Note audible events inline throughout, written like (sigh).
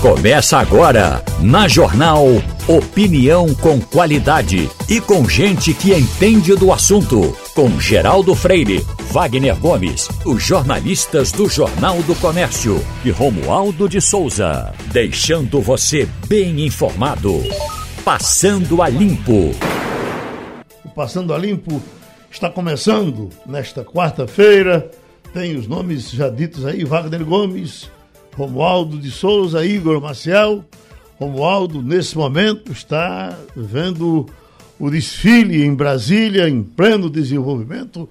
Começa agora, na Jornal Opinião com qualidade e com gente que entende do assunto. Com Geraldo Freire, Wagner Gomes, os jornalistas do Jornal do Comércio e Romualdo de Souza. Deixando você bem informado. Passando a Limpo. O Passando a Limpo está começando nesta quarta-feira. Tem os nomes já ditos aí: Wagner Gomes. Romualdo de Souza, Igor Maciel. Romualdo, nesse momento, está vendo o desfile em Brasília, em pleno desenvolvimento.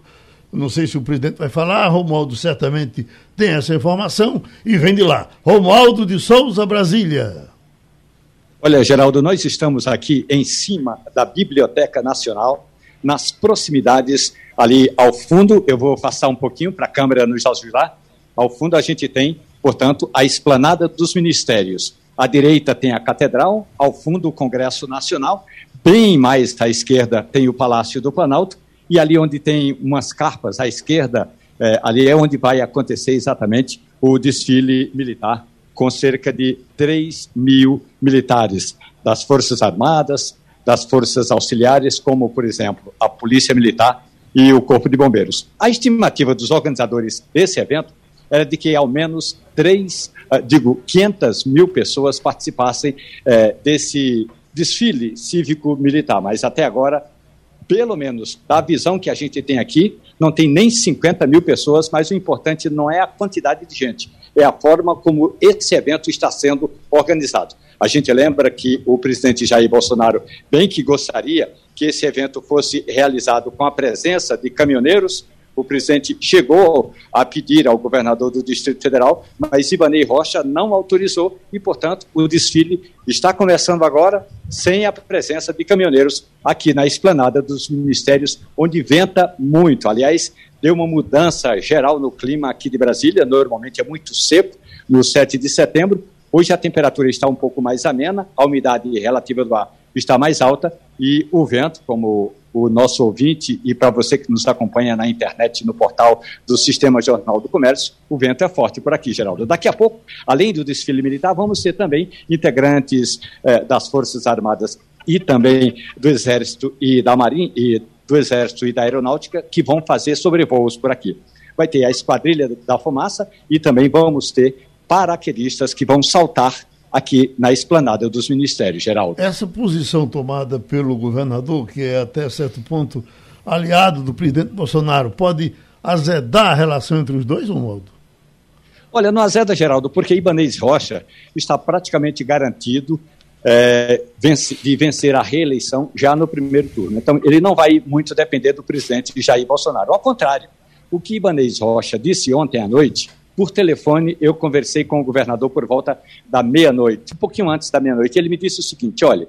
Não sei se o presidente vai falar, Romualdo certamente tem essa informação e vem de lá. Romualdo de Souza, Brasília. Olha, Geraldo, nós estamos aqui em cima da Biblioteca Nacional, nas proximidades ali ao fundo. Eu vou passar um pouquinho para a câmera nos ajudar. Ao fundo a gente tem portanto, a esplanada dos ministérios. À direita tem a Catedral, ao fundo o Congresso Nacional, bem mais à esquerda tem o Palácio do Planalto, e ali onde tem umas carpas à esquerda, é, ali é onde vai acontecer exatamente o desfile militar, com cerca de 3 mil militares das Forças Armadas, das Forças Auxiliares, como, por exemplo, a Polícia Militar e o Corpo de Bombeiros. A estimativa dos organizadores desse evento era de que ao menos três, uh, digo, 500 mil pessoas participassem uh, desse desfile cívico-militar, mas até agora, pelo menos da visão que a gente tem aqui, não tem nem 50 mil pessoas, mas o importante não é a quantidade de gente, é a forma como esse evento está sendo organizado. A gente lembra que o presidente Jair Bolsonaro bem que gostaria que esse evento fosse realizado com a presença de caminhoneiros, o presidente chegou a pedir ao governador do Distrito Federal, mas Ibanei Rocha não autorizou e, portanto, o desfile está começando agora sem a presença de caminhoneiros aqui na esplanada dos ministérios, onde venta muito. Aliás, deu uma mudança geral no clima aqui de Brasília, normalmente é muito seco no 7 de setembro. Hoje a temperatura está um pouco mais amena, a umidade relativa do ar está mais alta e o vento, como o nosso ouvinte e para você que nos acompanha na internet, no portal do Sistema Jornal do Comércio, o vento é forte por aqui, Geraldo. Daqui a pouco, além do desfile militar, vamos ter também integrantes eh, das Forças Armadas e também do Exército e da Marinha e do Exército e da Aeronáutica que vão fazer sobrevoos por aqui. Vai ter a Esquadrilha da Fumaça e também vamos ter paraquedistas que vão saltar aqui na esplanada dos ministérios, Geraldo. Essa posição tomada pelo governador, que é até certo ponto aliado do presidente Bolsonaro, pode azedar a relação entre os dois, Romualdo? Olha, não azeda, Geraldo, porque Ibanez Rocha está praticamente garantido é, de vencer a reeleição já no primeiro turno. Então, ele não vai muito depender do presidente Jair Bolsonaro. Ao contrário, o que Ibanez Rocha disse ontem à noite por telefone, eu conversei com o governador por volta da meia-noite, um pouquinho antes da meia-noite. Ele me disse o seguinte: olha,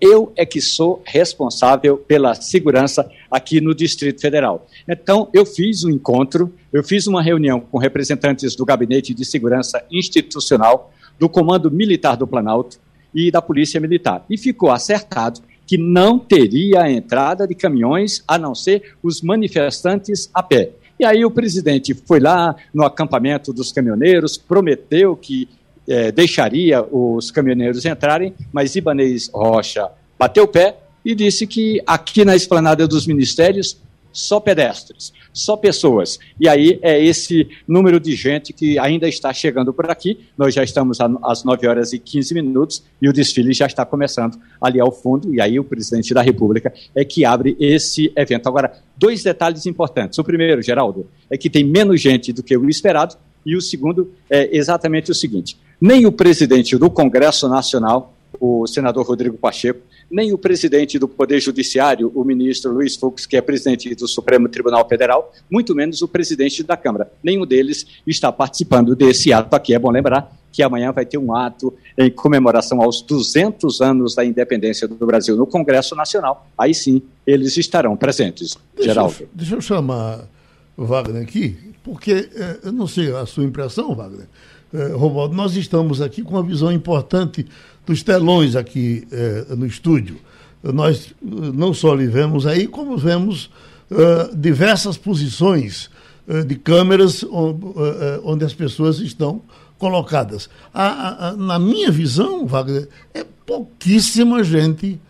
eu é que sou responsável pela segurança aqui no Distrito Federal. Então, eu fiz um encontro, eu fiz uma reunião com representantes do Gabinete de Segurança Institucional, do Comando Militar do Planalto e da Polícia Militar. E ficou acertado que não teria entrada de caminhões a não ser os manifestantes a pé. E aí o presidente foi lá no acampamento dos caminhoneiros, prometeu que é, deixaria os caminhoneiros entrarem, mas Ibanez Rocha bateu o pé e disse que aqui na esplanada dos ministérios só pedestres, só pessoas. E aí é esse número de gente que ainda está chegando por aqui. Nós já estamos às 9 horas e 15 minutos e o desfile já está começando ali ao fundo. E aí o presidente da República é que abre esse evento. Agora, dois detalhes importantes. O primeiro, Geraldo, é que tem menos gente do que o esperado. E o segundo é exatamente o seguinte: nem o presidente do Congresso Nacional, o senador Rodrigo Pacheco, nem o presidente do Poder Judiciário, o ministro Luiz Fux, que é presidente do Supremo Tribunal Federal, muito menos o presidente da Câmara. Nenhum deles está participando desse ato aqui. É bom lembrar que amanhã vai ter um ato em comemoração aos 200 anos da independência do Brasil no Congresso Nacional. Aí sim, eles estarão presentes. Deixa Geraldo. Eu, deixa eu chamar o Wagner aqui, porque eh, eu não sei a sua impressão, Wagner. Eh, Romualdo, nós estamos aqui com uma visão importante dos telões aqui eh, no estúdio. Nós eh, não só lhe vemos aí, como vemos uh, diversas posições de câmeras onde, onde, as pessoas estão colocadas. A, a, na minha visão, Wagner, é pouquíssima gente.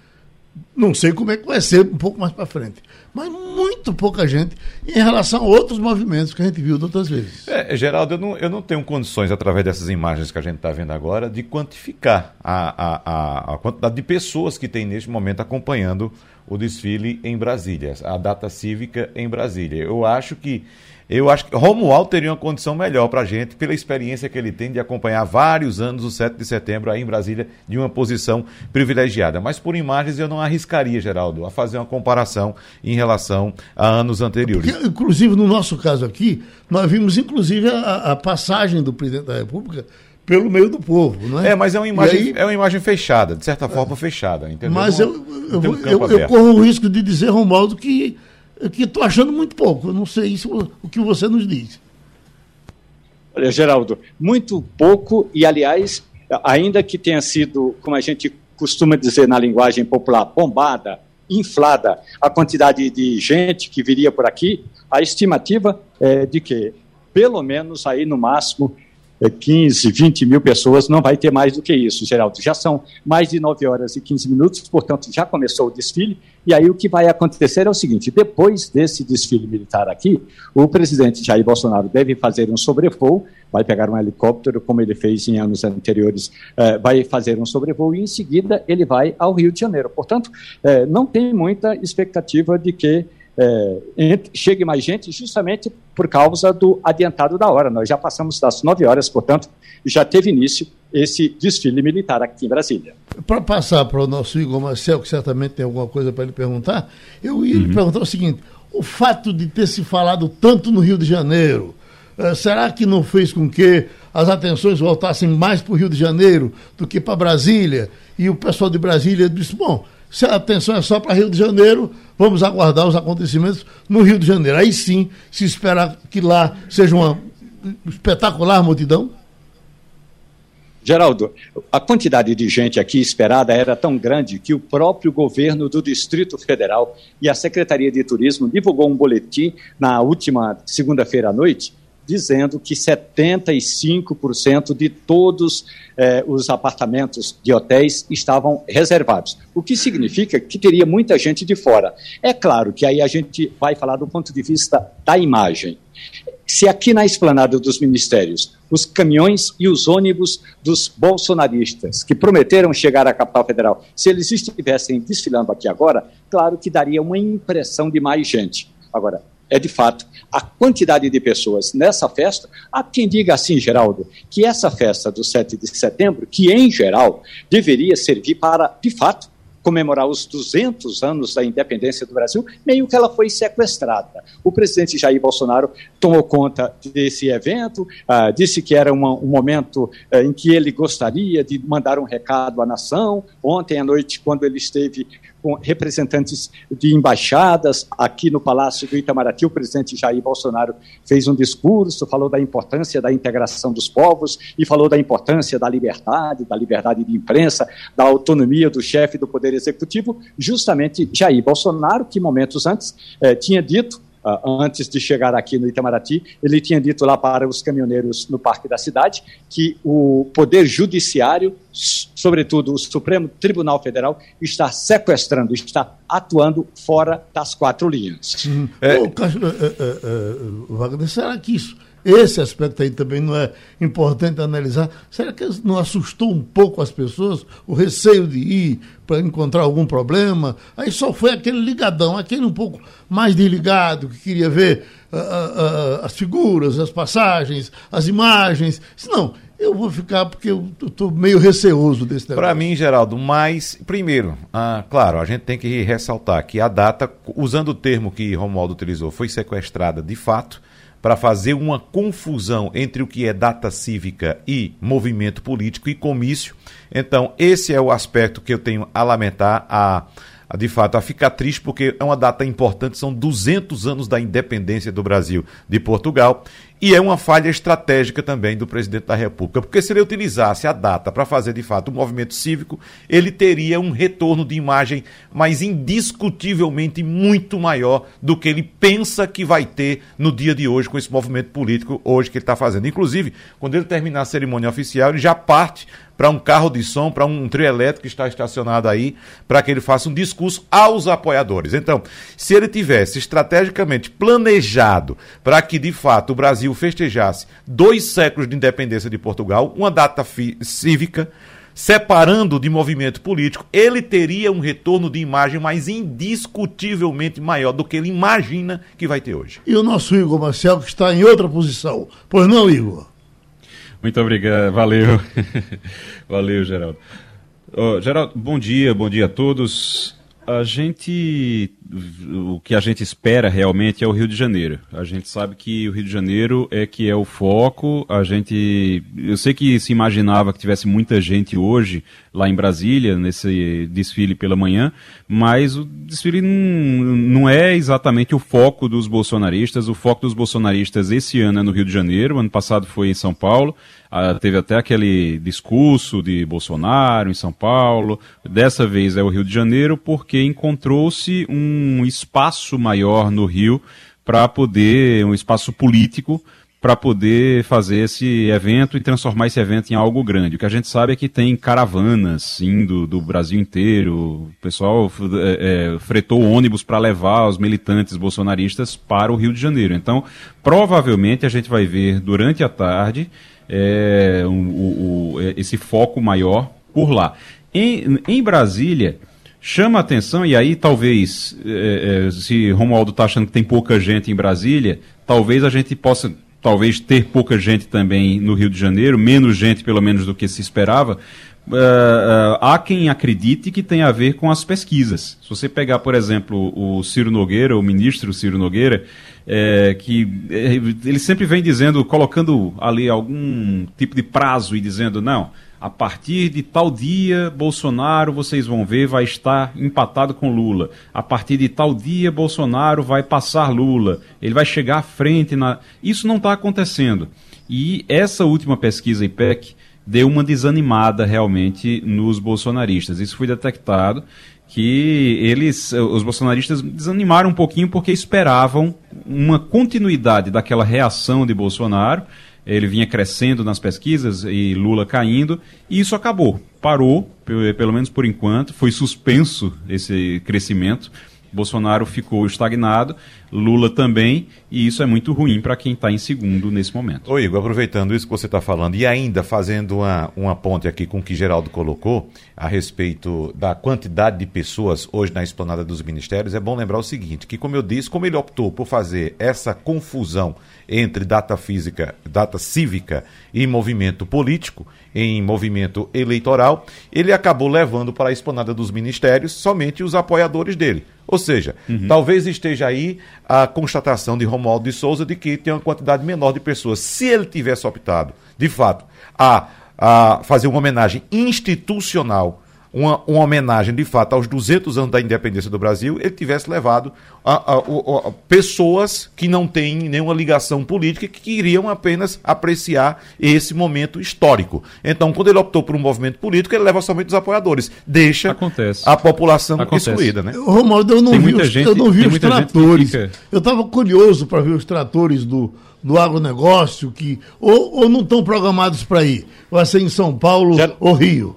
Não sei como é que vai ser um pouco mais para frente mas muito pouca gente em relação a outros movimentos que a gente viu de outras vezes. É, Geraldo, eu não, eu não tenho condições, através dessas imagens que a gente está vendo agora, de quantificar a, a, a, a, quantidade de pessoas que tem neste momento acompanhando o desfile em Brasília, a data cívica em Brasília. Eu acho que eu acho que Romualdo teria uma condição melhor para a gente, pela experiência que ele tem de acompanhar vários anos o 7 de setembro aí em Brasília, de uma posição privilegiada. Mas por imagens eu não arriscaria, Geraldo, a fazer uma comparação em relação a anos anteriores. Porque, inclusive, no nosso caso aqui, nós vimos, inclusive, a, a passagem do presidente da República pelo meio do povo, não é? É, mas é uma imagem, aí, é uma imagem fechada, de certa forma é, fechada, entendeu? Mas eu, eu, um eu, eu, corro o risco de dizer, Romualdo, que que estou achando muito pouco. Eu não sei isso, o que você nos diz. Olha, Geraldo, muito pouco, e aliás, ainda que tenha sido, como a gente costuma dizer na linguagem popular, bombada, inflada a quantidade de gente que viria por aqui, a estimativa é de que, pelo menos aí no máximo, 15, é 20 mil pessoas, não vai ter mais do que isso, Geraldo. Já são mais de 9 horas e 15 minutos, portanto, já começou o desfile. E aí o que vai acontecer é o seguinte: depois desse desfile militar aqui, o presidente Jair Bolsonaro deve fazer um sobrevoo, vai pegar um helicóptero, como ele fez em anos anteriores, eh, vai fazer um sobrevoo e em seguida ele vai ao Rio de Janeiro. Portanto, eh, não tem muita expectativa de que é, chegue mais gente, justamente por causa do adiantado da hora. Nós já passamos das 9 horas, portanto, já teve início esse desfile militar aqui em Brasília. Para passar para o nosso Igor Marcel, que certamente tem alguma coisa para ele perguntar, eu ia uhum. lhe perguntar o seguinte: o fato de ter se falado tanto no Rio de Janeiro, uh, será que não fez com que as atenções voltassem mais para o Rio de Janeiro do que para Brasília? E o pessoal de Brasília disse: bom se a atenção é só para Rio de Janeiro, vamos aguardar os acontecimentos no Rio de Janeiro. Aí sim, se espera que lá seja uma espetacular multidão. Geraldo, a quantidade de gente aqui esperada era tão grande que o próprio governo do Distrito Federal e a Secretaria de Turismo divulgou um boletim na última segunda-feira à noite dizendo que 75% de todos eh, os apartamentos de hotéis estavam reservados, o que significa que teria muita gente de fora. É claro que aí a gente vai falar do ponto de vista da imagem. Se aqui na esplanada dos ministérios os caminhões e os ônibus dos bolsonaristas que prometeram chegar à capital federal, se eles estivessem desfilando aqui agora, claro que daria uma impressão de mais gente. Agora, é de fato a quantidade de pessoas nessa festa. Há quem diga assim, Geraldo, que essa festa do 7 de setembro, que em geral deveria servir para, de fato, comemorar os 200 anos da independência do Brasil, meio que ela foi sequestrada. O presidente Jair Bolsonaro tomou conta desse evento, uh, disse que era um momento uh, em que ele gostaria de mandar um recado à nação. Ontem à noite, quando ele esteve com representantes de embaixadas aqui no Palácio do Itamaraty. O presidente Jair Bolsonaro fez um discurso, falou da importância da integração dos povos e falou da importância da liberdade, da liberdade de imprensa, da autonomia do chefe do Poder Executivo, justamente Jair Bolsonaro, que momentos antes eh, tinha dito uh, antes de chegar aqui no Itamaraty, ele tinha dito lá para os caminhoneiros no Parque da Cidade que o Poder Judiciário, sobretudo o Supremo Tribunal Federal, está sequestrando, está atuando fora das quatro linhas. Hum. É... Ô, uh, uh, Wagner, será que isso esse aspecto aí também não é importante analisar. Será que não assustou um pouco as pessoas o receio de ir para encontrar algum problema? Aí só foi aquele ligadão, aquele um pouco mais desligado, que queria ver uh, uh, as figuras, as passagens, as imagens. Não, eu vou ficar porque eu estou meio receoso desse negócio. Para mim, Geraldo, mas, primeiro, ah, claro, a gente tem que ressaltar que a data, usando o termo que Romualdo utilizou, foi sequestrada de fato para fazer uma confusão entre o que é data cívica e movimento político e comício. Então, esse é o aspecto que eu tenho a lamentar, a, de fato, a ficar triste, porque é uma data importante, são 200 anos da independência do Brasil de Portugal. E é uma falha estratégica também do presidente da República, porque se ele utilizasse a data para fazer de fato um movimento cívico, ele teria um retorno de imagem mais indiscutivelmente muito maior do que ele pensa que vai ter no dia de hoje com esse movimento político hoje que ele está fazendo. Inclusive, quando ele terminar a cerimônia oficial, ele já parte para um carro de som, para um trio elétrico que está estacionado aí, para que ele faça um discurso aos apoiadores. Então, se ele tivesse estrategicamente planejado para que, de fato, o Brasil festejasse dois séculos de independência de Portugal, uma data cívica, separando de movimento político, ele teria um retorno de imagem mais indiscutivelmente maior do que ele imagina que vai ter hoje. E o nosso Igor Marcel, que está em outra posição. Pois não, Igor? Muito obrigado, valeu. (laughs) valeu, Geraldo. Oh, Geraldo, bom dia, bom dia a todos. A gente, o que a gente espera realmente é o Rio de Janeiro. A gente sabe que o Rio de Janeiro é que é o foco. A gente, eu sei que se imaginava que tivesse muita gente hoje lá em Brasília nesse desfile pela manhã, mas o desfile não, não é exatamente o foco dos bolsonaristas. O foco dos bolsonaristas esse ano é no Rio de Janeiro. Ano passado foi em São Paulo. Ah, teve até aquele discurso de Bolsonaro em São Paulo. Dessa vez é o Rio de Janeiro, porque encontrou-se um espaço maior no Rio para poder, um espaço político, para poder fazer esse evento e transformar esse evento em algo grande. O que a gente sabe é que tem caravanas indo do Brasil inteiro, o pessoal é, é, fretou ônibus para levar os militantes bolsonaristas para o Rio de Janeiro. Então, provavelmente a gente vai ver durante a tarde é, o, o, é, esse foco maior por lá. Em, em Brasília, chama a atenção, e aí talvez, é, é, se Romualdo está achando que tem pouca gente em Brasília, talvez a gente possa talvez ter pouca gente também no Rio de Janeiro, menos gente pelo menos do que se esperava, Uh, uh, há quem acredite que tem a ver com as pesquisas. Se você pegar, por exemplo, o Ciro Nogueira, o ministro Ciro Nogueira, é, que é, ele sempre vem dizendo, colocando ali algum tipo de prazo e dizendo, não, a partir de tal dia, Bolsonaro, vocês vão ver, vai estar empatado com Lula. A partir de tal dia, Bolsonaro vai passar Lula. Ele vai chegar à frente. Na... Isso não está acontecendo. E essa última pesquisa IPEC deu uma desanimada realmente nos bolsonaristas. Isso foi detectado que eles, os bolsonaristas desanimaram um pouquinho porque esperavam uma continuidade daquela reação de Bolsonaro. Ele vinha crescendo nas pesquisas e Lula caindo, e isso acabou. Parou, pelo menos por enquanto, foi suspenso esse crescimento. Bolsonaro ficou estagnado, Lula também, e isso é muito ruim para quem está em segundo nesse momento. Ô Igor, aproveitando isso que você está falando e ainda fazendo uma, uma ponte aqui com o que Geraldo colocou a respeito da quantidade de pessoas hoje na esplanada dos ministérios, é bom lembrar o seguinte, que como eu disse, como ele optou por fazer essa confusão entre data física, data cívica e movimento político, em movimento eleitoral, ele acabou levando para a esplanada dos ministérios somente os apoiadores dele. Ou seja, uhum. talvez esteja aí a constatação de Romualdo de Souza de que tem uma quantidade menor de pessoas. Se ele tivesse optado, de fato, a, a fazer uma homenagem institucional uma, uma, homenagem de fato aos 200 anos da independência do Brasil, ele tivesse levado a, a, a, pessoas que não têm nenhuma ligação política que queriam apenas apreciar esse momento histórico. Então, quando ele optou por um movimento político, ele leva somente os apoiadores, deixa Acontece. a população Acontece. excluída, né? Romualdo, eu não tem vi, os, gente, eu não vi os tratores. Fica... Eu estava curioso para ver os tratores do, do agronegócio que ou, ou não estão programados para ir. Vai ser em São Paulo Já... ou Rio.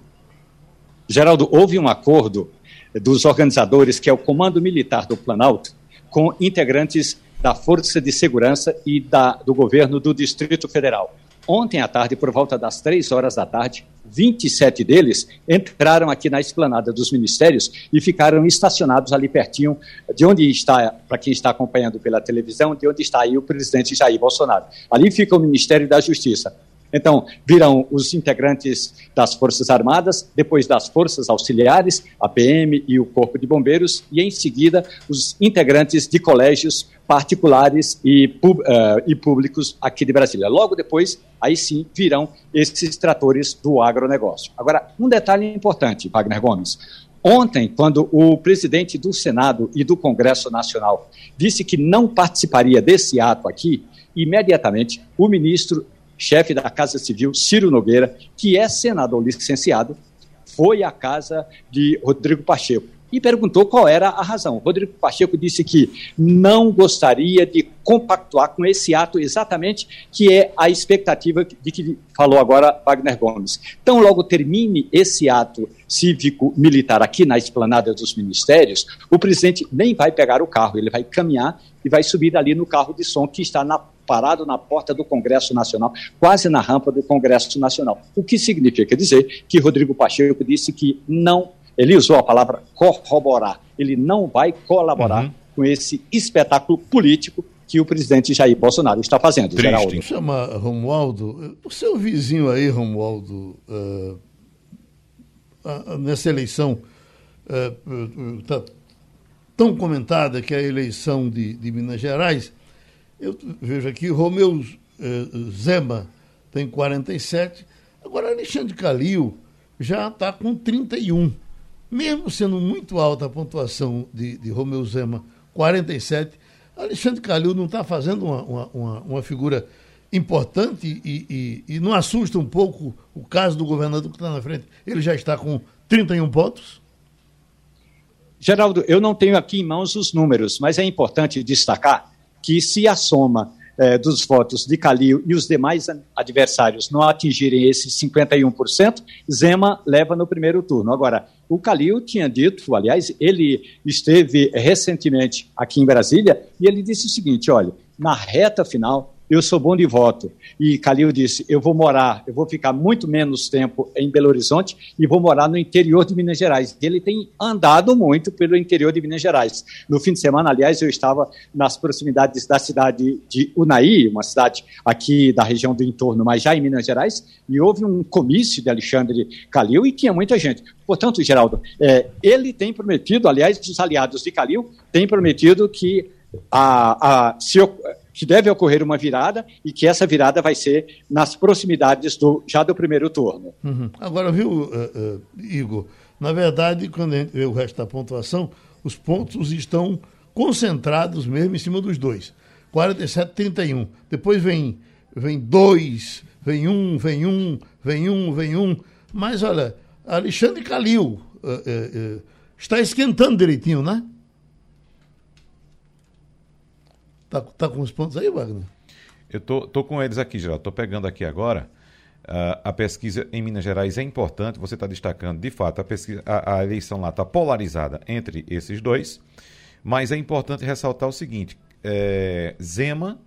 Geraldo, houve um acordo dos organizadores, que é o Comando Militar do Planalto, com integrantes da Força de Segurança e da, do governo do Distrito Federal. Ontem à tarde, por volta das três horas da tarde, 27 deles entraram aqui na esplanada dos ministérios e ficaram estacionados ali pertinho de onde está, para quem está acompanhando pela televisão, de onde está aí o presidente Jair Bolsonaro. Ali fica o Ministério da Justiça. Então, virão os integrantes das Forças Armadas, depois das Forças Auxiliares, a PM e o Corpo de Bombeiros, e em seguida os integrantes de colégios particulares e, uh, e públicos aqui de Brasília. Logo depois, aí sim, virão esses tratores do agronegócio. Agora, um detalhe importante, Wagner Gomes. Ontem, quando o presidente do Senado e do Congresso Nacional disse que não participaria desse ato aqui, imediatamente o ministro chefe da Casa Civil, Ciro Nogueira, que é senador licenciado, foi à casa de Rodrigo Pacheco e perguntou qual era a razão. Rodrigo Pacheco disse que não gostaria de compactuar com esse ato exatamente, que é a expectativa de que falou agora Wagner Gomes. Então, logo termine esse ato cívico-militar aqui na esplanada dos ministérios, o presidente nem vai pegar o carro, ele vai caminhar e vai subir ali no carro de som que está na, parado na porta do Congresso Nacional, quase na rampa do Congresso Nacional. O que significa dizer que Rodrigo Pacheco disse que não ele usou a palavra corroborar. Ele não vai colaborar uhum. com esse espetáculo político que o presidente Jair Bolsonaro está fazendo. Triste. Geraldo. Chama Romualdo. O seu vizinho aí, Romualdo, uh, uh, nessa eleição uh, tão comentada que é a eleição de, de, Minas Gerais. Eu vejo aqui, Romeu Zema tem 47, agora Alexandre Calil já está com 31 mesmo sendo muito alta a pontuação de, de Romeu Zema, 47, Alexandre Calil não está fazendo uma, uma, uma, figura importante e, e, e, não assusta um pouco o caso do governador que está na frente? Ele já está com 31 pontos? Geraldo, eu não tenho aqui em mãos os números, mas é importante destacar que se a soma eh, dos votos de Calil e os demais adversários não atingirem esses 51%, Zema leva no primeiro turno. Agora, o Calil tinha dito, aliás, ele esteve recentemente aqui em Brasília e ele disse o seguinte: olha, na reta final eu sou bom de voto. E Calil disse: eu vou morar, eu vou ficar muito menos tempo em Belo Horizonte e vou morar no interior de Minas Gerais. Ele tem andado muito pelo interior de Minas Gerais. No fim de semana, aliás, eu estava nas proximidades da cidade de Unai, uma cidade aqui da região do entorno, mas já em Minas Gerais, e houve um comício de Alexandre Calil e tinha muita gente. Portanto, Geraldo, é, ele tem prometido, aliás, os aliados de Calil têm prometido que a, a, se, que deve ocorrer uma virada e que essa virada vai ser nas proximidades do, já do primeiro turno. Uhum. Agora, viu, uh, uh, Igor, na verdade, quando vê o resto da pontuação, os pontos estão concentrados mesmo em cima dos dois. 47, 31. Depois vem, vem dois, vem um, vem um, vem um, vem um. Mas olha, Alexandre Calil uh, está esquentando direitinho, né? Tá, tá com os pontos aí, Wagner? Eu tô, tô com eles aqui, já. Tô pegando aqui agora. Uh, a pesquisa em Minas Gerais é importante. Você está destacando, de fato, a, pesquisa, a, a eleição lá está polarizada entre esses dois. Mas é importante ressaltar o seguinte: é, Zema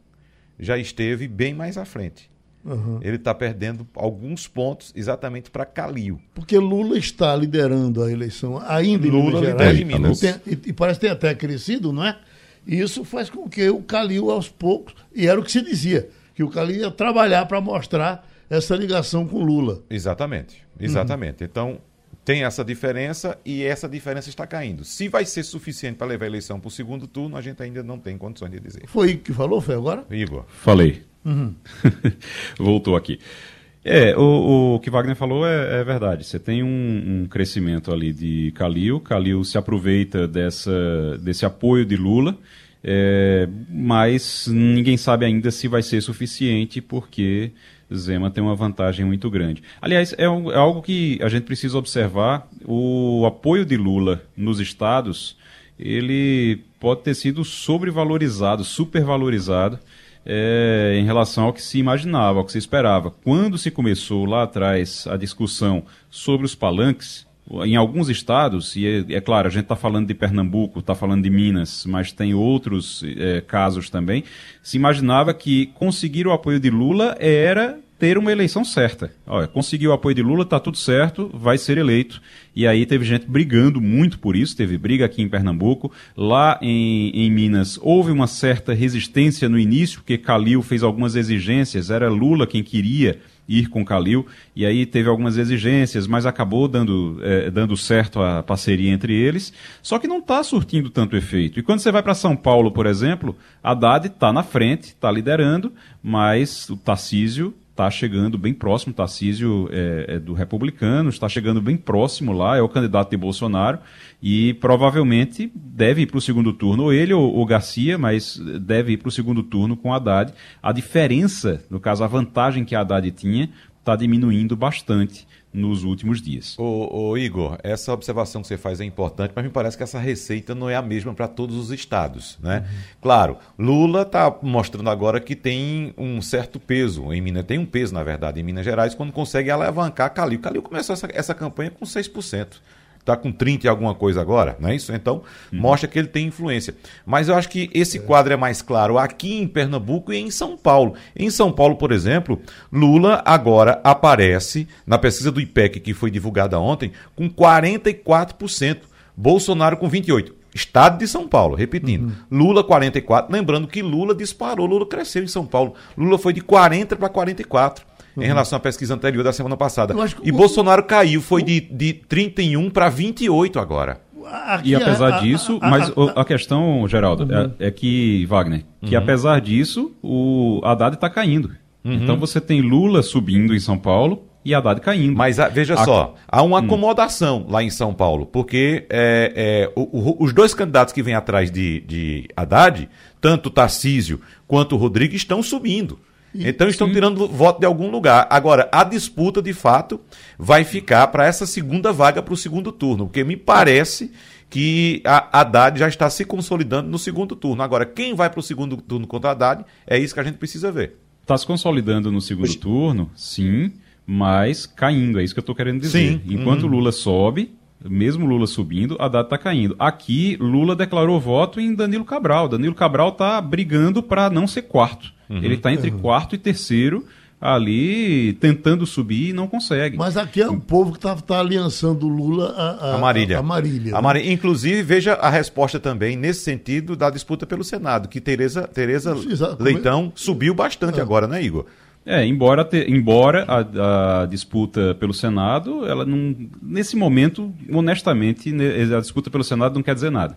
já esteve bem mais à frente. Uhum. Ele está perdendo alguns pontos exatamente para Calil. Porque Lula está liderando a eleição ainda Lula em Minas Gerais. Minas. Tem, e, e, parece que tem até crescido, não é? E isso faz com que o Calil, aos poucos, e era o que se dizia, que o Calil ia trabalhar para mostrar essa ligação com Lula. Exatamente, exatamente. Uhum. Então, tem essa diferença e essa diferença está caindo. Se vai ser suficiente para levar a eleição para o segundo turno, a gente ainda não tem condições de dizer. Foi que falou? Foi agora? Igor. Falei. Uhum. (laughs) Voltou aqui. É, o, o que Wagner falou é, é verdade. Você tem um, um, crescimento ali de Calil. Calil se aproveita dessa, desse apoio de Lula, é, mas ninguém sabe ainda se vai ser suficiente, porque Zema tem uma vantagem muito grande. Aliás, é, um, é algo que a gente precisa observar. O apoio de Lula nos estados, ele pode ter sido sobrevalorizado, supervalorizado é, em relação ao que se imaginava, ao que se esperava. Quando se começou lá atrás a discussão sobre os palanques, em alguns estados, e é, é claro, a gente está falando de Pernambuco, está falando de Minas, mas tem outros é, casos também, se imaginava que conseguir o apoio de Lula era ter uma eleição certa. Olha, conseguiu o apoio de Lula, está tudo certo, vai ser eleito. E aí teve gente brigando muito por isso, teve briga aqui em Pernambuco. Lá em, em Minas houve uma certa resistência no início, porque Calil fez algumas exigências, era Lula quem queria ir com Calil, e aí teve algumas exigências, mas acabou dando, é, dando certo a parceria entre eles, só que não está surtindo tanto efeito. E quando você vai para São Paulo, por exemplo, Haddad está na frente, está liderando, mas o Tarcísio está chegando bem próximo, Tarcísio é, é do republicano, está chegando bem próximo lá, é o candidato de Bolsonaro, e provavelmente deve ir para o segundo turno, ou ele ou, Garcia, mas deve ir para o segundo turno com Haddad. A diferença, no caso, a vantagem que a Haddad tinha, está diminuindo bastante nos últimos dias. Ô, ô, Igor, essa observação que você faz é importante, mas me parece que essa receita não é a mesma para todos os estados, né? Uhum. Claro, Lula está mostrando agora que tem um certo peso em Minas, tem um peso, na verdade, em Minas Gerais, quando consegue alavancar Calil. Calil começou essa, essa campanha com 6% está com 30 e alguma coisa agora, não é isso? Então, uhum. mostra que ele tem influência. Mas eu acho que esse quadro é mais claro aqui em Pernambuco e em São Paulo. Em São Paulo, por exemplo, Lula agora aparece na pesquisa do IPEC que foi divulgada ontem com 44%, Bolsonaro com 28%. Estado de São Paulo, repetindo. Uhum. Lula 44, lembrando que Lula disparou, Lula cresceu em São Paulo. Lula foi de 40 para 44 uhum. em relação à pesquisa anterior da semana passada. E o... Bolsonaro caiu, foi de, de 31 para 28 agora. Aqui e apesar é, disso, a, a, mas a, a, questão, Geraldo, uhum. é, é, que, Wagner, que uhum. apesar disso, o Haddad está caindo. Uhum. Então você tem Lula subindo em São Paulo, e Haddad caindo. Mas ah, veja a... só, há uma hum. acomodação lá em São Paulo, porque é, é, o, o, os dois candidatos que vêm atrás de, de Haddad, tanto o Tarcísio quanto o Rodrigo, estão subindo. Então estão Sim. tirando voto de algum lugar. Agora, a disputa, de fato, vai ficar para essa segunda vaga para o segundo turno, porque me parece que a Haddad já está se consolidando no segundo turno. Agora, quem vai para o segundo turno contra a Haddad, é isso que a gente precisa ver. Está se consolidando no segundo turno, sim, mas caindo, é isso que eu estou querendo dizer. Sim. Enquanto uhum. Lula sobe, mesmo Lula subindo, a data está caindo. Aqui, Lula declarou voto em Danilo Cabral. Danilo Cabral está brigando para não ser quarto. Uhum. Ele está entre uhum. quarto e terceiro ali tentando subir e não consegue. Mas aqui é o povo que está tá aliançando Lula a, a, a Marília. A, Marília, a né? Marília. Inclusive, veja a resposta também nesse sentido da disputa pelo Senado, que Tereza, Tereza Leitão subiu bastante é. agora, né, Igor? É, embora, te, embora a, a, disputa pelo Senado, ela não, nesse momento, honestamente, a disputa pelo Senado não quer dizer nada.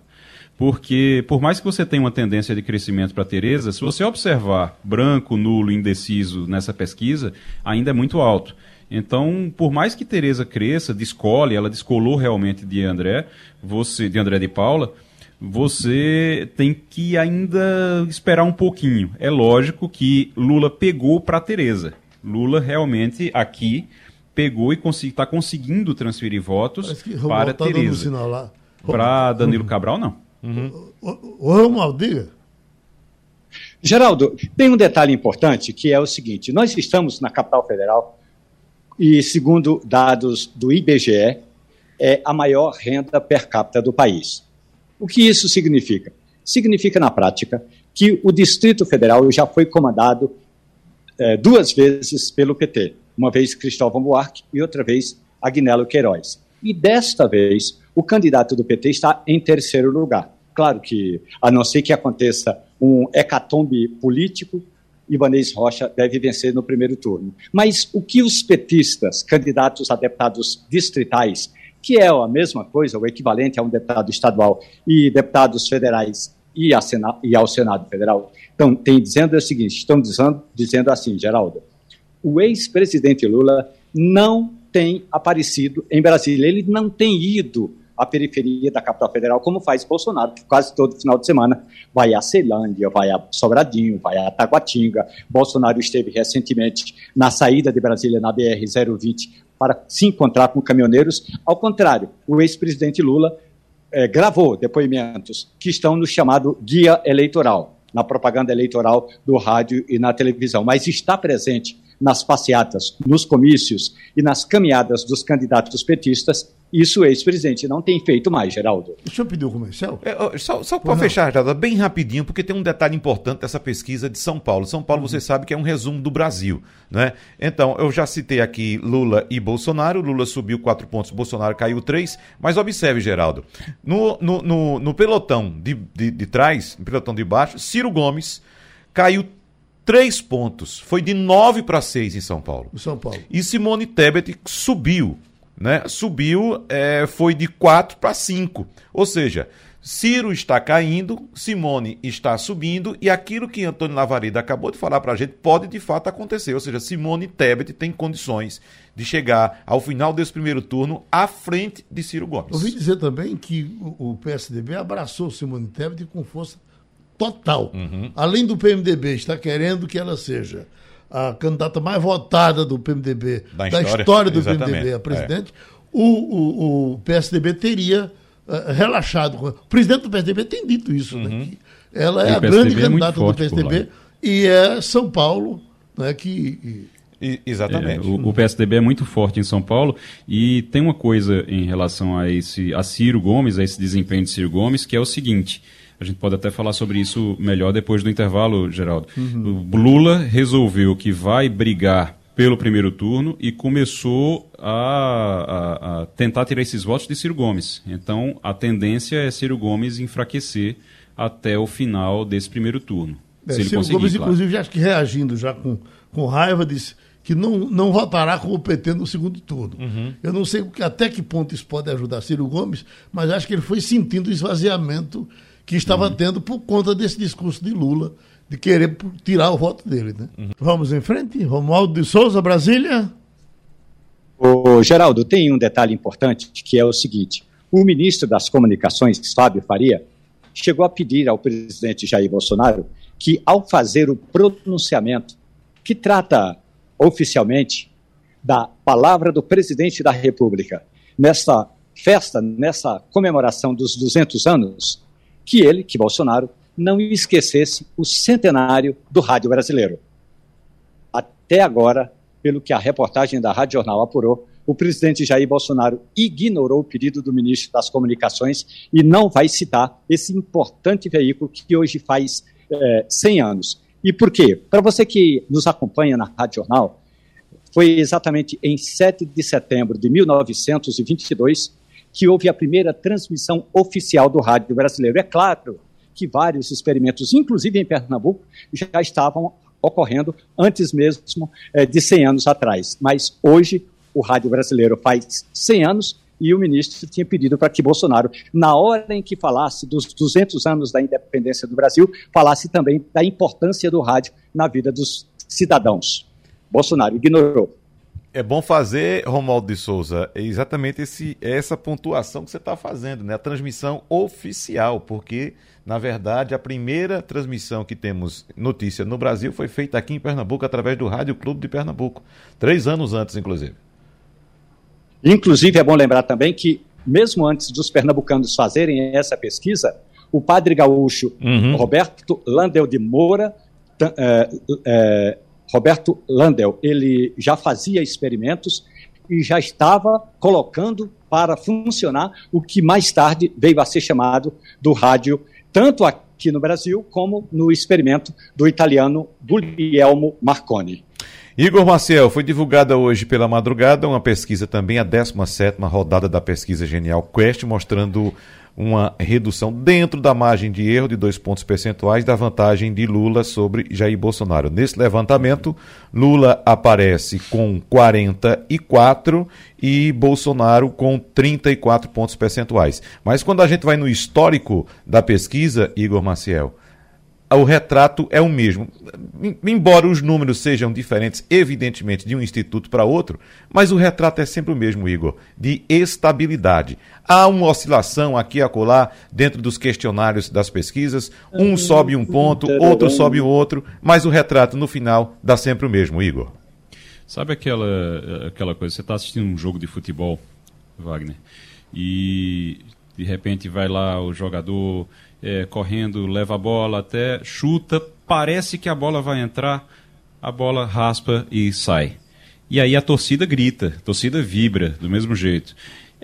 Porque, por mais que você tenha uma tendência de crescimento para Tereza, se você observar branco, nulo, indeciso nessa pesquisa, ainda é muito alto. Então, por mais que Tereza cresça, descole, ela descolou realmente de André, você, de André de Paula, você tem que ainda esperar um pouquinho. É lógico que Lula pegou para Tereza. Lula realmente aqui pegou e está conseguindo transferir votos para tá Tereza. Para Danilo Cabral, não. Uhum. O, Romualdo, diga. Geraldo, tem um detalhe importante que é o seguinte: nós estamos na capital federal e, segundo dados do IBGE, é a maior renda per capita do país. O que isso significa? Significa, na prática, que o Distrito Federal já foi comandado é, duas vezes pelo PT. Uma vez Cristóvão Buarque e outra vez Agnello Queiroz. E desta vez, o candidato do PT está em terceiro lugar. Claro que, a não ser que aconteça um hecatombe político, Ibanez Rocha deve vencer no primeiro turno. Mas o que os petistas, candidatos a deputados distritais, que é a mesma coisa, o equivalente a um deputado estadual e deputados federais e, Sena, e ao Senado Federal, então, tem dizendo o seguinte, estão dizendo, dizendo assim, Geraldo, o ex-presidente Lula não tem aparecido em Brasília, ele não tem ido à periferia da capital federal, como faz Bolsonaro, que quase todo final de semana vai a Ceilândia, vai a Sobradinho, vai a Taguatinga. Bolsonaro esteve recentemente na saída de Brasília, na BR-020, para se encontrar com caminhoneiros. Ao contrário, o ex-presidente Lula é, gravou depoimentos que estão no chamado guia eleitoral, na propaganda eleitoral do rádio e na televisão, mas está presente nas passeatas, nos comícios e nas caminhadas dos candidatos petistas isso o ex-presidente não tem feito mais, Geraldo. O senhor pediu comercial? É, só só para fechar, Geraldo, bem rapidinho, porque tem um detalhe importante dessa pesquisa de São Paulo. São Paulo, uhum. você sabe que é um resumo do Brasil. Né? Então, eu já citei aqui Lula e Bolsonaro. Lula subiu quatro pontos, Bolsonaro caiu três. Mas observe, Geraldo, no, no, no, no pelotão de, de, de trás, no pelotão de baixo, Ciro Gomes caiu três pontos. Foi de nove para seis em São Paulo. São Paulo. E Simone Tebet subiu né, subiu, é, foi de 4 para 5. Ou seja, Ciro está caindo, Simone está subindo e aquilo que Antônio Lavareda acabou de falar para a gente pode de fato acontecer. Ou seja, Simone Tebet tem condições de chegar ao final desse primeiro turno à frente de Ciro Gomes. Ouvi dizer também que o PSDB abraçou Simone Tebet com força total. Uhum. Além do PMDB está querendo que ela seja a candidata mais votada do PMDB, da, da história, história, do Exatamente. PMDB a presidente, é. o, o, o PSDB teria uh, relaxado. O presidente do PSDB tem dito isso, né, uhum. né, ela é a grande é candidata do PSDB e é São Paulo né, que. exatamente. É, o, o, PSDB é muito forte em São Paulo e tem uma coisa em relação a esse a Ciro Gomes, a esse desempenho de Ciro Gomes, que é o seguinte. A gente pode até falar sobre isso melhor depois do intervalo, Geraldo. Uhum. O Lula resolveu que vai brigar pelo primeiro turno e começou a, a, a, tentar tirar esses votos de Ciro Gomes. Então, a tendência é Ciro Gomes enfraquecer até o final desse primeiro turno. É, Ciro Gomes, claro. inclusive, já que reagindo já com, com raiva, disse que não, não votará com o PT no segundo turno. Uhum. Eu não sei até que ponto isso pode ajudar Ciro Gomes, mas acho que ele foi sentindo o esvaziamento que estava uhum. tendo por conta desse discurso de Lula de querer tirar o voto dele. Né? Uhum. Vamos em frente. Romualdo de Souza, Brasília. Ô, Geraldo, tem um detalhe importante que é o seguinte: o ministro das Comunicações, Fábio Faria, chegou a pedir ao presidente Jair Bolsonaro que, ao fazer o pronunciamento que trata oficialmente da palavra do presidente da República nessa festa, nessa comemoração dos 200 anos, que ele, que Bolsonaro, não esquecesse o centenário do rádio brasileiro. Até agora, pelo que a reportagem da Rádio Jornal apurou, o presidente Jair Bolsonaro ignorou o pedido do ministro das Comunicações e não vai citar esse importante veículo que hoje faz é, 100 anos. E por quê? Para você que nos acompanha na Rádio Jornal, foi exatamente em 7 de setembro de 1922 que houve a primeira transmissão oficial do rádio brasileiro. É claro que vários experimentos, inclusive em Pernambuco, já estavam ocorrendo antes mesmo é, de 100 anos atrás. Mas hoje o rádio brasileiro faz 100 anos e o ministro tinha pedido para que Bolsonaro, na hora em que falasse dos 200 anos da independência do Brasil, falasse também da importância do rádio na vida dos cidadãos. Bolsonaro ignorou. É bom fazer, Romualdo de Souza, exatamente esse, essa pontuação que você está fazendo, né? A transmissão oficial, porque, na verdade, a primeira transmissão que temos notícia no Brasil foi feita aqui em Pernambuco através do Rádio Clube de Pernambuco. Três anos antes, inclusive. Inclusive, é bom lembrar também que, mesmo antes dos pernambucanos fazerem essa pesquisa, o padre gaúcho uhum. Roberto Landel de Moura é, é, Roberto Landel, ele já fazia experimentos e já estava colocando para funcionar o que mais tarde veio a ser chamado do rádio, tanto aqui no Brasil como no experimento do italiano Guglielmo Marconi. Igor Marcel, foi divulgada hoje pela madrugada uma pesquisa também, a 17ª rodada da pesquisa Genial Quest, mostrando uma redução dentro da margem de erro de dois pontos percentuais da vantagem de Lula sobre Jair Bolsonaro. Nesse levantamento, Lula aparece com 44 e Bolsonaro com 34 pontos percentuais. Mas quando a gente vai no histórico da pesquisa, Igor Maciel, o retrato é o mesmo. Embora os números sejam diferentes, evidentemente, de um instituto para outro, mas o retrato é sempre o mesmo, Igor, de estabilidade. Há uma oscilação aqui e acolá dentro dos questionários das pesquisas, um sobe um ponto, outro sobe o outro, mas o retrato no final dá sempre o mesmo, Igor. Sabe aquela, aquela coisa, você está assistindo um jogo de futebol, Wagner, e de repente vai lá o jogador é, correndo, leva a bola até, chuta, parece que a bola vai entrar, a bola raspa e sai. E aí a torcida grita, a torcida vibra do mesmo jeito.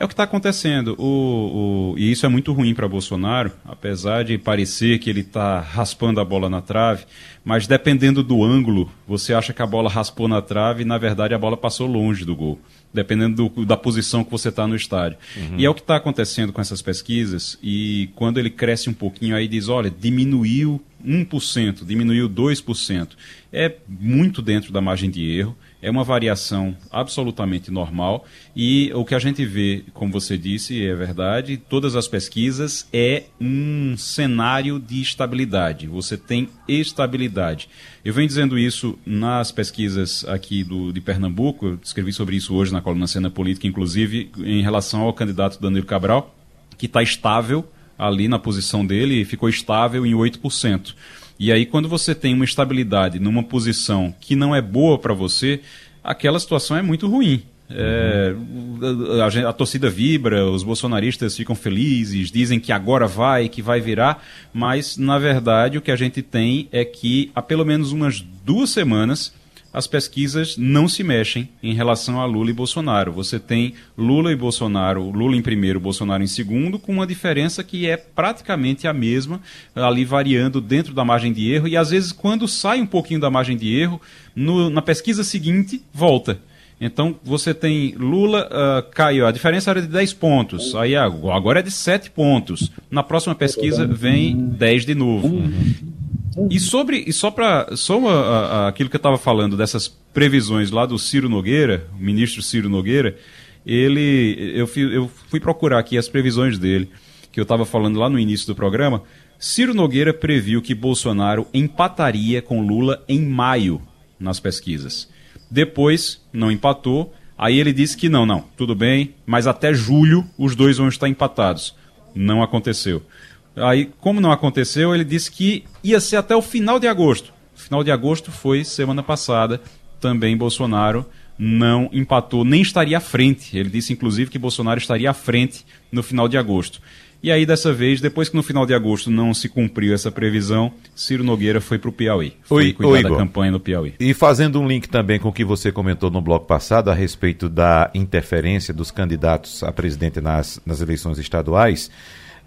É o que está acontecendo. O, o, e isso é muito ruim para Bolsonaro, apesar de parecer que ele está raspando a bola na trave, mas dependendo do ângulo, você acha que a bola raspou na trave e na verdade a bola passou longe do gol dependendo do, da posição que você está no estádio. Uhum. E é o que está acontecendo com essas pesquisas, e quando ele cresce um pouquinho, aí diz, olha, diminuiu 1%, diminuiu 2%. É muito dentro da margem de erro, é uma variação absolutamente normal e o que a gente vê, como você disse, é verdade, todas as pesquisas é um cenário de estabilidade. Você tem estabilidade. Eu venho dizendo isso nas pesquisas aqui do, de Pernambuco, eu escrevi sobre isso hoje na coluna Cena Política, inclusive em relação ao candidato Danilo Cabral, que está estável ali na posição dele ficou estável em 8%. E aí, quando você tem uma estabilidade numa posição que não é boa para você, aquela situação é muito ruim. É, a, a, torcida vibra, os bolsonaristas ficam felizes, dizem que agora vai, que vai virar, mas na verdade o que a gente tem é que há pelo menos umas duas semanas as pesquisas não se mexem em relação a Lula e Bolsonaro. Você tem Lula e Bolsonaro, Lula em primeiro, Bolsonaro em segundo, com uma diferença que é praticamente a mesma, ali variando dentro da margem de erro, e às vezes, quando sai um pouquinho da margem de erro, no, na pesquisa seguinte, volta. Então você tem Lula uh, caiu, a diferença era de 10 pontos, aí agora é de 7 pontos. Na próxima pesquisa vem 10 de novo. Uhum. E sobre e só para só uma, a, aquilo que eu estava falando dessas previsões lá do Ciro Nogueira, o ministro Ciro Nogueira, ele eu fui, eu fui procurar aqui as previsões dele que eu estava falando lá no início do programa. Ciro Nogueira previu que Bolsonaro empataria com Lula em maio nas pesquisas. Depois não empatou. Aí ele disse que não, não, tudo bem, mas até julho os dois vão estar empatados. Não aconteceu. Aí, como não aconteceu, ele disse que ia ser até o final de agosto. Final de agosto foi semana passada. Também Bolsonaro não empatou, nem estaria à frente. Ele disse, inclusive, que Bolsonaro estaria à frente no final de agosto. E aí, dessa vez, depois que no final de agosto não se cumpriu essa previsão, Ciro Nogueira foi para o Piauí. Foi Oi, cuidar da campanha no Piauí. E fazendo um link também com o que você comentou no bloco passado a respeito da interferência dos candidatos a presidente nas, nas eleições estaduais.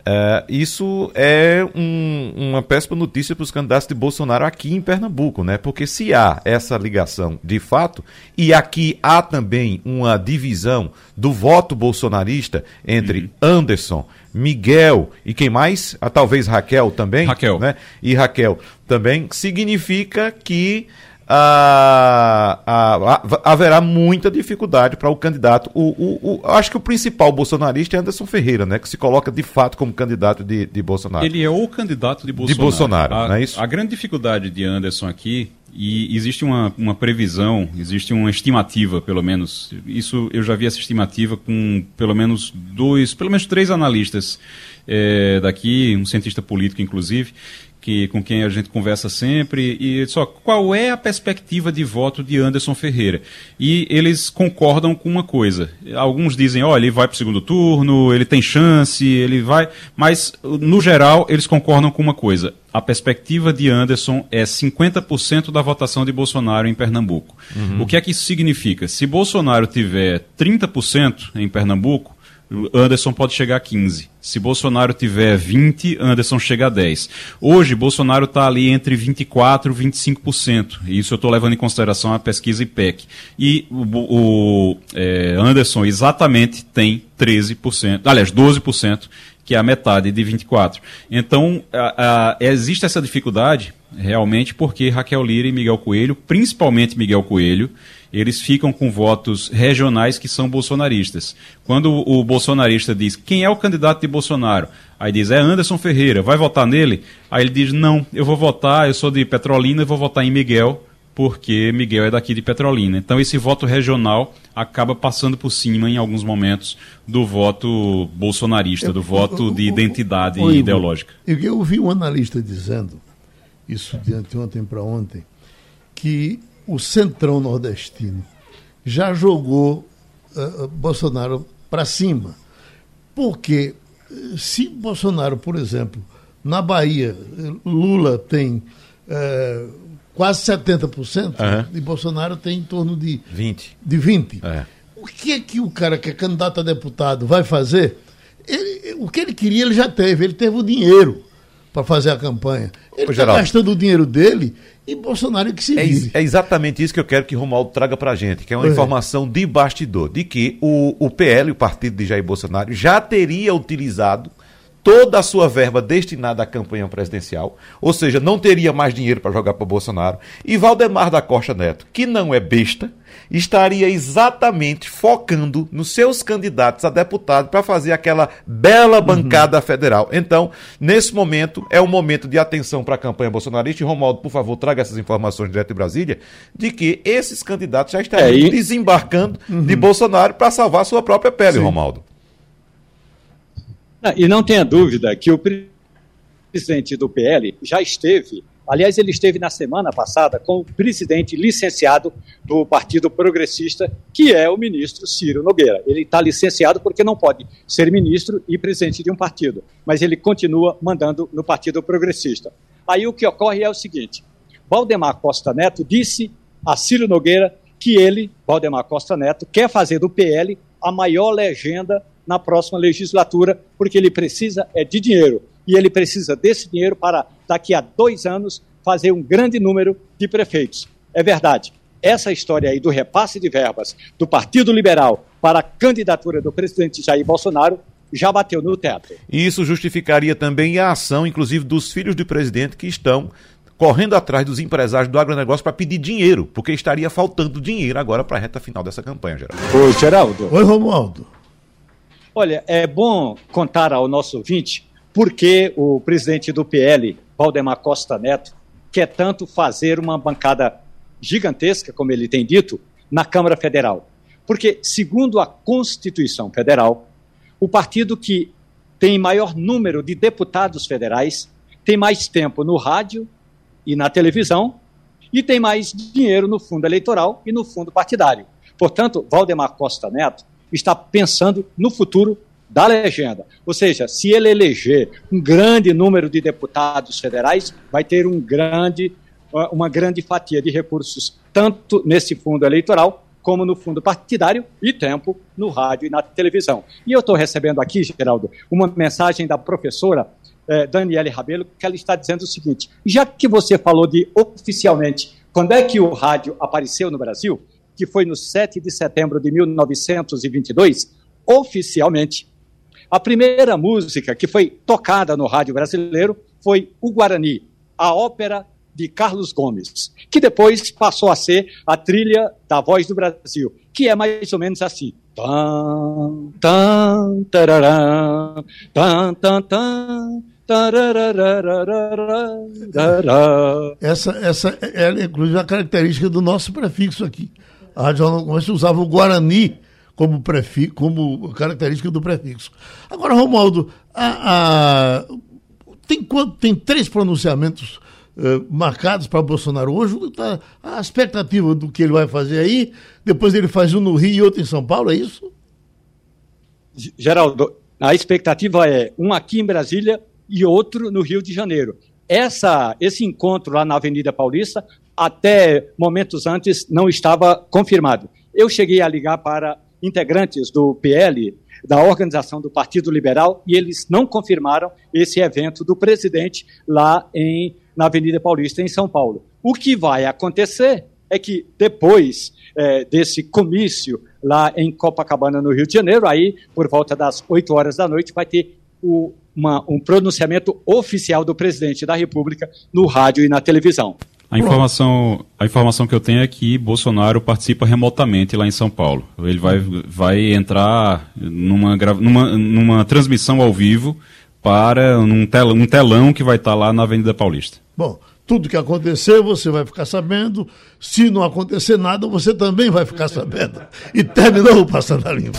Uh, isso é um, uma péssima notícia para os candidatos de Bolsonaro aqui em Pernambuco, né? Porque se há essa ligação de fato, e aqui há também uma divisão do voto bolsonarista entre uhum. Anderson, Miguel e quem mais? Ah, talvez Raquel também. Raquel. Né? E Raquel também, significa que ah, ah, haverá muita dificuldade para o candidato. O, o, o, acho que o principal bolsonarista é Anderson Ferreira, né? Que se coloca de fato como candidato de, de Bolsonaro. Ele é o candidato de Bolsonaro. De Bolsonaro, a, não é isso? A grande dificuldade de Anderson aqui, e existe uma, uma previsão, existe uma estimativa, pelo menos. Isso eu já vi essa estimativa com pelo menos dois, pelo menos três analistas é, daqui, um cientista político, inclusive, que, com quem a gente conversa sempre, e só qual é a perspectiva de voto de Anderson Ferreira? E eles concordam com uma coisa. Alguns dizem, olha, ele vai para o segundo turno, ele tem chance, ele vai. Mas, no geral, eles concordam com uma coisa. A perspectiva de Anderson é 50% da votação de Bolsonaro em Pernambuco. Uhum. O que é que isso significa? Se Bolsonaro tiver 30% em Pernambuco, Anderson pode chegar a 15. Se Bolsonaro tiver 20, Anderson chega a 10. Hoje, Bolsonaro está ali entre 24% e 25%. Isso eu estou levando em consideração a pesquisa IPEC. E o, o é, Anderson exatamente tem 13%, aliás, 12%, que é a metade de 24%. Então, a, a, existe essa dificuldade, realmente, porque Raquel Lira e Miguel Coelho, principalmente Miguel Coelho, eles ficam com votos regionais que são bolsonaristas. Quando o bolsonarista diz quem é o candidato de Bolsonaro, aí diz é Anderson Ferreira, vai votar nele? Aí ele diz não, eu vou votar, eu sou de Petrolina, eu vou votar em Miguel, porque Miguel é daqui de Petrolina. Então esse voto regional acaba passando por cima em alguns momentos do voto bolsonarista, do voto de identidade ideológica. Eu, eu ouvi um analista dizendo isso de ontem para ontem que o centrão nordestino já jogou uh, Bolsonaro para cima. Porque eh, se Bolsonaro, por exemplo, na Bahia, Lula tem uh, quase 70% uhum. e Bolsonaro tem em torno de 20. De 20. É. O que é que o cara que é candidato a deputado vai fazer? Ele, o que ele queria, ele já teve. Ele teve o dinheiro para fazer a campanha. Ele está gastando o dinheiro dele e Bolsonaro é que se vive. É, é, exatamente isso que eu quero que Romualdo traga para a gente, que é uma é. informação de bastidor, de que o, o PL, o partido de Jair Bolsonaro, já teria utilizado toda a sua verba destinada à campanha presidencial, ou seja, não teria mais dinheiro para jogar para Bolsonaro. E Valdemar da Costa Neto, que não é besta, estaria exatamente focando nos seus candidatos a deputado para fazer aquela bela bancada uhum. federal. Então, nesse momento, é um momento de atenção para a campanha bolsonarista. E, Romualdo, por favor, traga essas informações direto de Brasília, de que esses candidatos já estariam é, e... desembarcando uhum. de Bolsonaro para salvar a sua própria pele, Sim. Romualdo. E não tenha dúvida que o presidente do PL já esteve Aliás, ele esteve na semana passada com o presidente licenciado do Partido Progressista, que é o ministro Ciro Nogueira. Ele está licenciado porque não pode ser ministro e presidente de um partido, mas ele continua mandando no Partido Progressista. Aí o que ocorre é o seguinte: Valdemar Costa Neto disse a Ciro Nogueira que ele, Valdemar Costa Neto, quer fazer do PL a maior legenda na próxima legislatura, porque ele precisa é de dinheiro e ele precisa desse dinheiro para, daqui a dois anos, fazer um grande número de prefeitos. É verdade. Essa história aí do repasse de verbas do Partido Liberal para a candidatura do presidente Jair Bolsonaro já bateu no teto. E isso justificaria também a ação, inclusive, dos filhos do presidente que estão correndo atrás dos empresários do agronegócio para pedir dinheiro, porque estaria faltando dinheiro agora para a reta final dessa campanha, Geraldo. Oi, Geraldo. Oi, Romualdo. Olha, é bom contar ao nosso ouvinte por que o presidente do PL, Valdemar Costa Neto, quer tanto fazer uma bancada gigantesca, como ele tem dito, na Câmara Federal. Porque, segundo a Constituição Federal, o partido que tem maior número de deputados federais tem mais tempo no rádio e na televisão e tem mais dinheiro no fundo eleitoral e no fundo partidário. Portanto, Valdemar Costa Neto está pensando no futuro da legenda. Ou seja, se ele eleger um grande número de deputados federais, vai ter um grande, uma grande fatia de recursos, tanto nesse fundo eleitoral, como no fundo partidário e tempo no rádio e na televisão. E eu estou recebendo aqui, Geraldo, uma mensagem da professora eh, Daniele Rabelo, que ela está dizendo o seguinte: já que você falou de oficialmente, quando é que o rádio apareceu no Brasil, que foi no 7 de setembro de 1922, oficialmente a primeira música que foi tocada no rádio brasileiro foi o Guarani, a ópera de Carlos Gomes, que depois passou a ser a trilha da Voz do Brasil, que é mais ou menos assim. Essa, essa é, inclusive, a característica do nosso prefixo aqui. A Rádio Jornal usava o Guarani como, prefixo, como característica do prefixo. Agora, Romualdo, a, a, tem, tem três pronunciamentos uh, marcados para Bolsonaro hoje. Tá, a expectativa do que ele vai fazer aí, depois ele faz um no Rio e outro em São Paulo, é isso? Geraldo, a expectativa é um aqui em Brasília e outro no Rio de Janeiro. Essa, esse encontro lá na Avenida Paulista, até momentos antes, não estava confirmado. Eu cheguei a ligar para integrantes do PL, da organização do Partido Liberal, e eles não confirmaram esse evento do presidente lá em, na Avenida Paulista, em São Paulo. O que vai acontecer é que depois é, desse comício lá em Copacabana, no Rio de Janeiro, aí, por volta das 8 horas da noite, vai ter o, uma, um pronunciamento oficial do presidente da República no rádio e na televisão. A informação, a informação que eu tenho é que Bolsonaro participa remotamente lá em São Paulo. Ele vai, vai entrar numa, numa, numa transmissão ao vivo para um telão, um telão que vai estar lá na Avenida Paulista. Bom, tudo que acontecer você vai ficar sabendo. Se não acontecer nada, você também vai ficar sabendo. E terminou o Passando a Limpo.